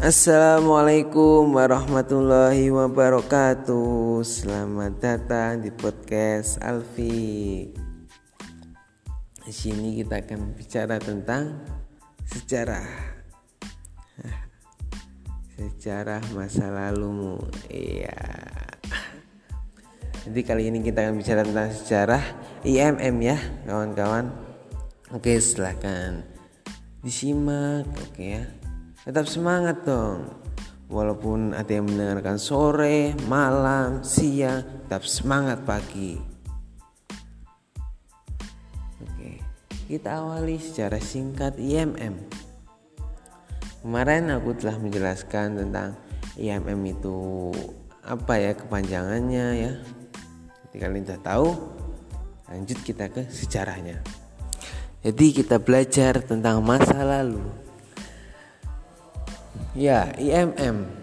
Assalamualaikum warahmatullahi wabarakatuh. Selamat datang di podcast Alfi. Di sini kita akan bicara tentang sejarah. Sejarah masa lalumu. Iya. Jadi kali ini kita akan bicara tentang sejarah IMM ya, kawan-kawan. Oke, silahkan disimak. Oke ya tetap semangat dong. Walaupun ada yang mendengarkan sore malam siang tetap semangat pagi. Oke kita awali secara singkat IMM kemarin aku telah menjelaskan tentang IMM itu apa ya kepanjangannya ya. Jadi kalian sudah tahu lanjut kita ke sejarahnya. Jadi kita belajar tentang masa lalu Ya, IMM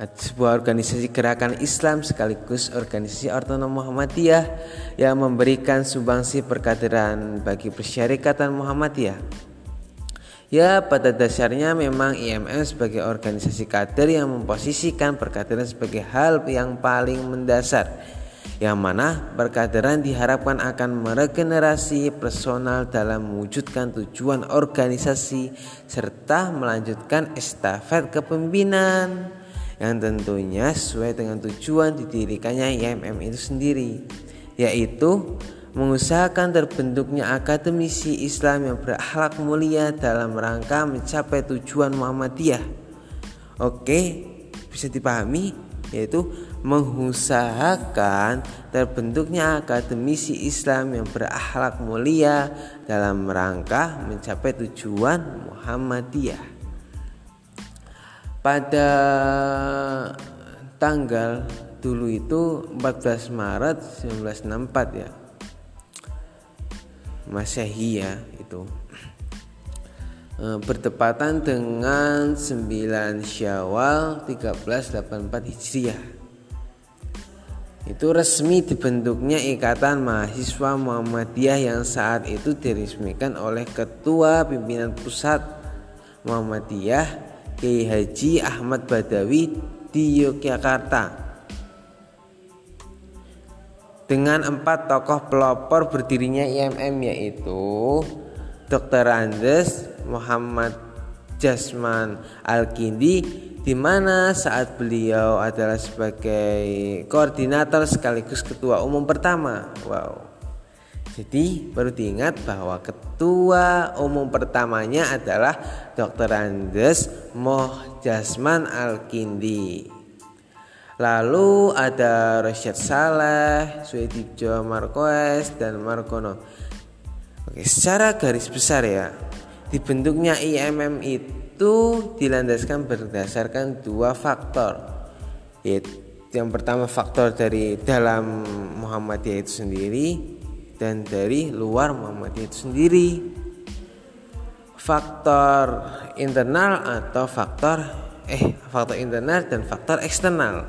sebuah organisasi gerakan Islam sekaligus organisasi otonom Muhammadiyah yang memberikan sumbangsi perkaderan bagi persyarikatan Muhammadiyah. Ya, pada dasarnya memang IMM sebagai organisasi kader yang memposisikan perkaderan sebagai hal yang paling mendasar yang mana perkaderan diharapkan akan meregenerasi personal dalam mewujudkan tujuan organisasi serta melanjutkan estafet kepemimpinan yang tentunya sesuai dengan tujuan didirikannya IMM itu sendiri yaitu mengusahakan terbentuknya akademisi Islam yang berakhlak mulia dalam rangka mencapai tujuan Muhammadiyah. Oke, bisa dipahami yaitu mengusahakan terbentuknya akademisi Islam yang berakhlak mulia dalam rangka mencapai tujuan Muhammadiyah. Pada tanggal dulu itu 14 Maret 1964 ya. Masehi ya itu e, bertepatan dengan 9 Syawal 1384 Hijriah itu resmi dibentuknya Ikatan Mahasiswa Muhammadiyah yang saat itu diresmikan oleh Ketua Pimpinan Pusat Muhammadiyah Kiai Haji Ahmad Badawi di Yogyakarta dengan empat tokoh pelopor berdirinya IMM yaitu Dr. Andes Muhammad Jasman Al-Kindi di mana saat beliau adalah sebagai koordinator sekaligus ketua umum pertama. Wow. Jadi perlu diingat bahwa ketua umum pertamanya adalah Dr. Andes Moh Jasman Al-Kindi. Lalu ada Rashid Saleh, Suedibjo Marquez dan Markono. Oke, secara garis besar ya, dibentuknya IMM itu itu dilandaskan berdasarkan dua faktor. Yang pertama faktor dari dalam Muhammadiyah itu sendiri dan dari luar Muhammadiyah itu sendiri. Faktor internal atau faktor eh faktor internal dan faktor eksternal.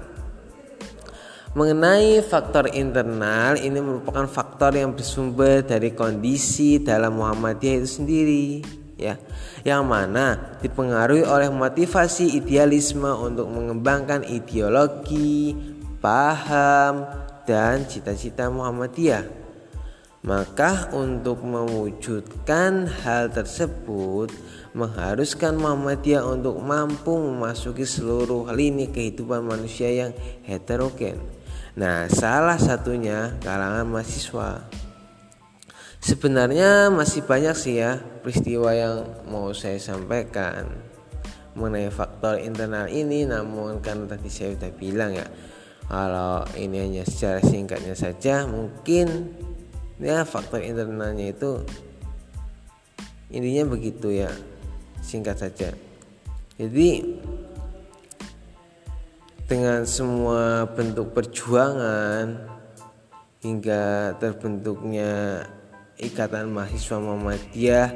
Mengenai faktor internal ini merupakan faktor yang bersumber dari kondisi dalam Muhammadiyah itu sendiri ya yang mana dipengaruhi oleh motivasi idealisme untuk mengembangkan ideologi, paham dan cita-cita Muhammadiyah. Maka untuk mewujudkan hal tersebut mengharuskan Muhammadiyah untuk mampu memasuki seluruh lini kehidupan manusia yang heterogen. Nah, salah satunya kalangan mahasiswa. Sebenarnya masih banyak sih ya peristiwa yang mau saya sampaikan mengenai faktor internal ini. Namun kan tadi saya sudah bilang ya kalau ini hanya secara singkatnya saja mungkin ya faktor internalnya itu intinya begitu ya singkat saja. Jadi dengan semua bentuk perjuangan hingga terbentuknya Ikatan Mahasiswa Muhammadiyah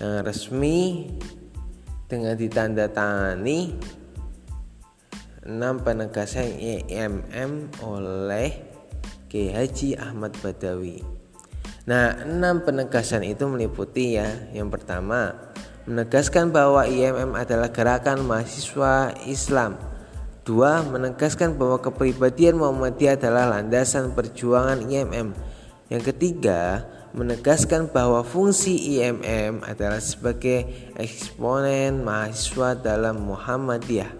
yang resmi dengan ditandatangani enam penegasan IMM oleh Kiai Haji Ahmad Badawi. Nah, enam penegasan itu meliputi ya, yang pertama menegaskan bahwa IMM adalah gerakan mahasiswa Islam. Dua, menegaskan bahwa kepribadian Muhammadiyah adalah landasan perjuangan IMM. Yang ketiga, menegaskan bahwa fungsi IMM adalah sebagai eksponen mahasiswa dalam Muhammadiyah.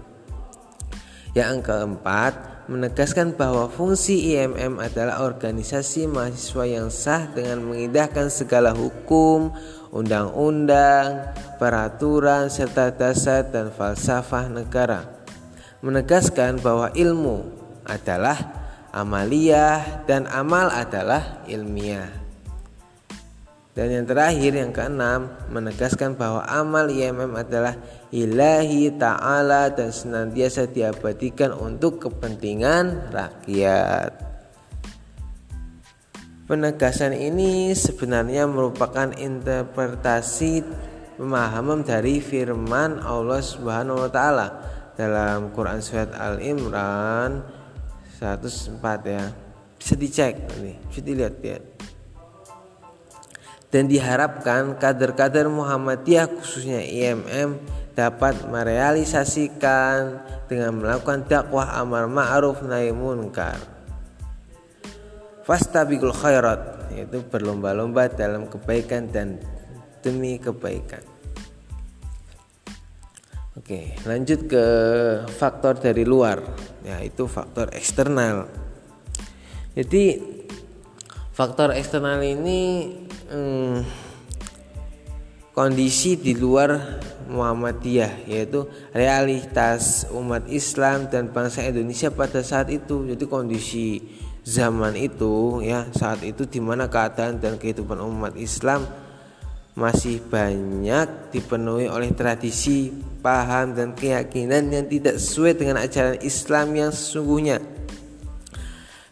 Yang keempat, menegaskan bahwa fungsi IMM adalah organisasi mahasiswa yang sah dengan mengindahkan segala hukum, undang-undang, peraturan, serta dasar dan falsafah negara. Menegaskan bahwa ilmu adalah amaliyah dan amal adalah ilmiah. Dan yang terakhir yang keenam menegaskan bahwa amal IMM adalah ilahi ta'ala dan senantiasa diabadikan untuk kepentingan rakyat. Penegasan ini sebenarnya merupakan interpretasi pemahaman dari firman Allah Subhanahu wa taala dalam Quran surat Al-Imran 104 ya. Bisa dicek ini, bisa dilihat ya. Dan diharapkan kader-kader Muhammadiyah khususnya IMM dapat merealisasikan dengan melakukan dakwah amar ma'ruf nahi munkar fastabiqul khairat yaitu berlomba-lomba dalam kebaikan dan demi kebaikan. Oke, lanjut ke faktor dari luar, yaitu faktor eksternal. Jadi faktor eksternal ini hmm, kondisi di luar Muhammadiyah yaitu realitas umat Islam dan bangsa Indonesia pada saat itu. Jadi kondisi zaman itu ya saat itu di mana keadaan dan kehidupan umat Islam masih banyak dipenuhi oleh tradisi, paham dan keyakinan yang tidak sesuai dengan ajaran Islam yang sesungguhnya.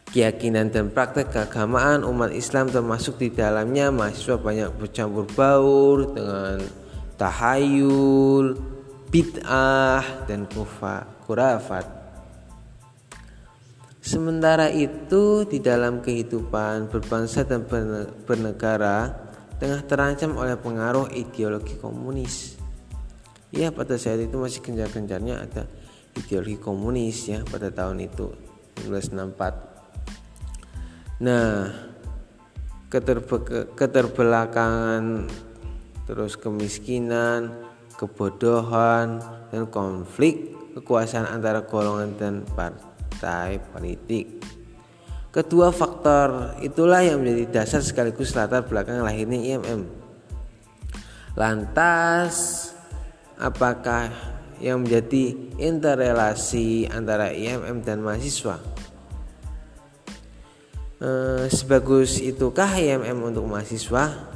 Keyakinan dan praktek keagamaan umat Islam termasuk di dalamnya mahasiswa banyak bercampur baur dengan tahayul, bid'ah dan kufa, kurafat. Sementara itu di dalam kehidupan berbangsa dan bernegara tengah terancam oleh pengaruh ideologi komunis. Ya pada saat itu masih gencar-gencarnya ada ideologi komunis ya pada tahun itu 1964. Nah keterbe keterbelakangan terus kemiskinan, kebodohan dan konflik kekuasaan antara golongan dan partai politik. Kedua faktor itulah yang menjadi dasar sekaligus latar belakang lahirnya IMM. Lantas, apakah yang menjadi interrelasi antara IMM dan mahasiswa? E, sebagus itukah IMM untuk mahasiswa?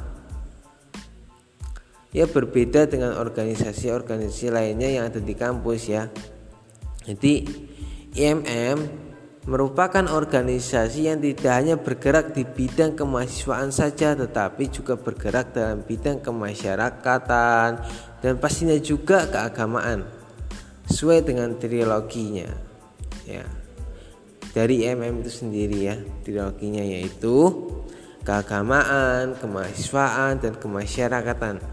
Ya berbeda dengan organisasi-organisasi lainnya yang ada di kampus ya. Jadi IMM merupakan organisasi yang tidak hanya bergerak di bidang kemahasiswaan saja tetapi juga bergerak dalam bidang kemasyarakatan dan pastinya juga keagamaan sesuai dengan triloginya ya dari IMM itu sendiri ya triloginya yaitu keagamaan, kemahasiswaan dan kemasyarakatan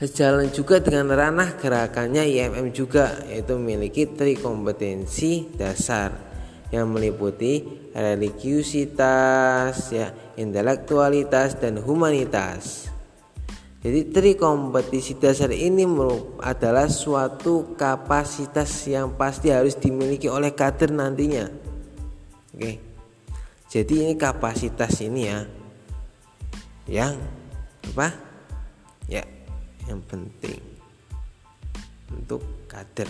Sejalan juga dengan ranah gerakannya IMM juga yaitu memiliki tri kompetensi dasar yang meliputi religiusitas, ya, intelektualitas dan humanitas. Jadi tri kompetisi dasar ini adalah suatu kapasitas yang pasti harus dimiliki oleh kader nantinya. Oke. Jadi ini kapasitas ini ya. Yang apa? Ya, yang penting untuk kader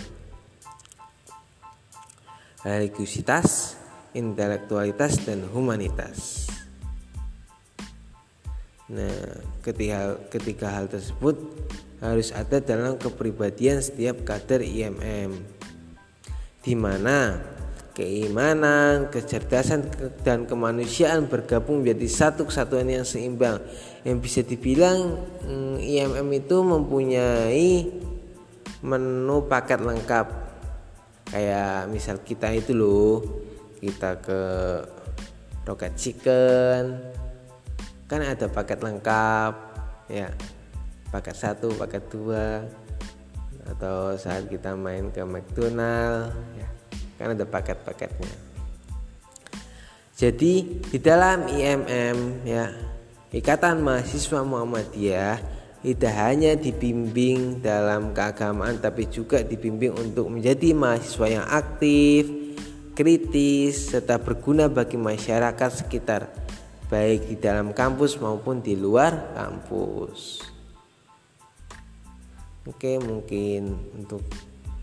religiusitas, intelektualitas dan humanitas. Nah, ketika ketiga hal tersebut harus ada dalam kepribadian setiap kader IMM. Di mana keimanan, kecerdasan dan kemanusiaan bergabung menjadi satu kesatuan yang seimbang yang bisa dibilang IMM itu mempunyai menu paket lengkap kayak misal kita itu loh kita ke Rocket Chicken kan ada paket lengkap ya. Paket satu paket dua atau saat kita main ke McDonald ya. Kan ada paket-paketnya. Jadi di dalam IMM ya Ikatan Mahasiswa Muhammadiyah tidak hanya dibimbing dalam keagamaan tapi juga dibimbing untuk menjadi mahasiswa yang aktif, kritis serta berguna bagi masyarakat sekitar baik di dalam kampus maupun di luar kampus. Oke, mungkin untuk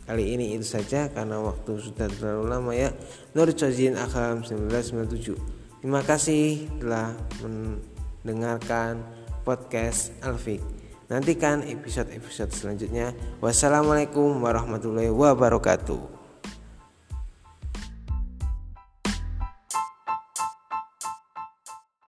kali ini itu saja karena waktu sudah terlalu lama ya. Nur Jazin Akam 1997. Terima kasih telah mendengarkan podcast Alfik. Nantikan episode-episode selanjutnya. Wassalamualaikum warahmatullahi wabarakatuh.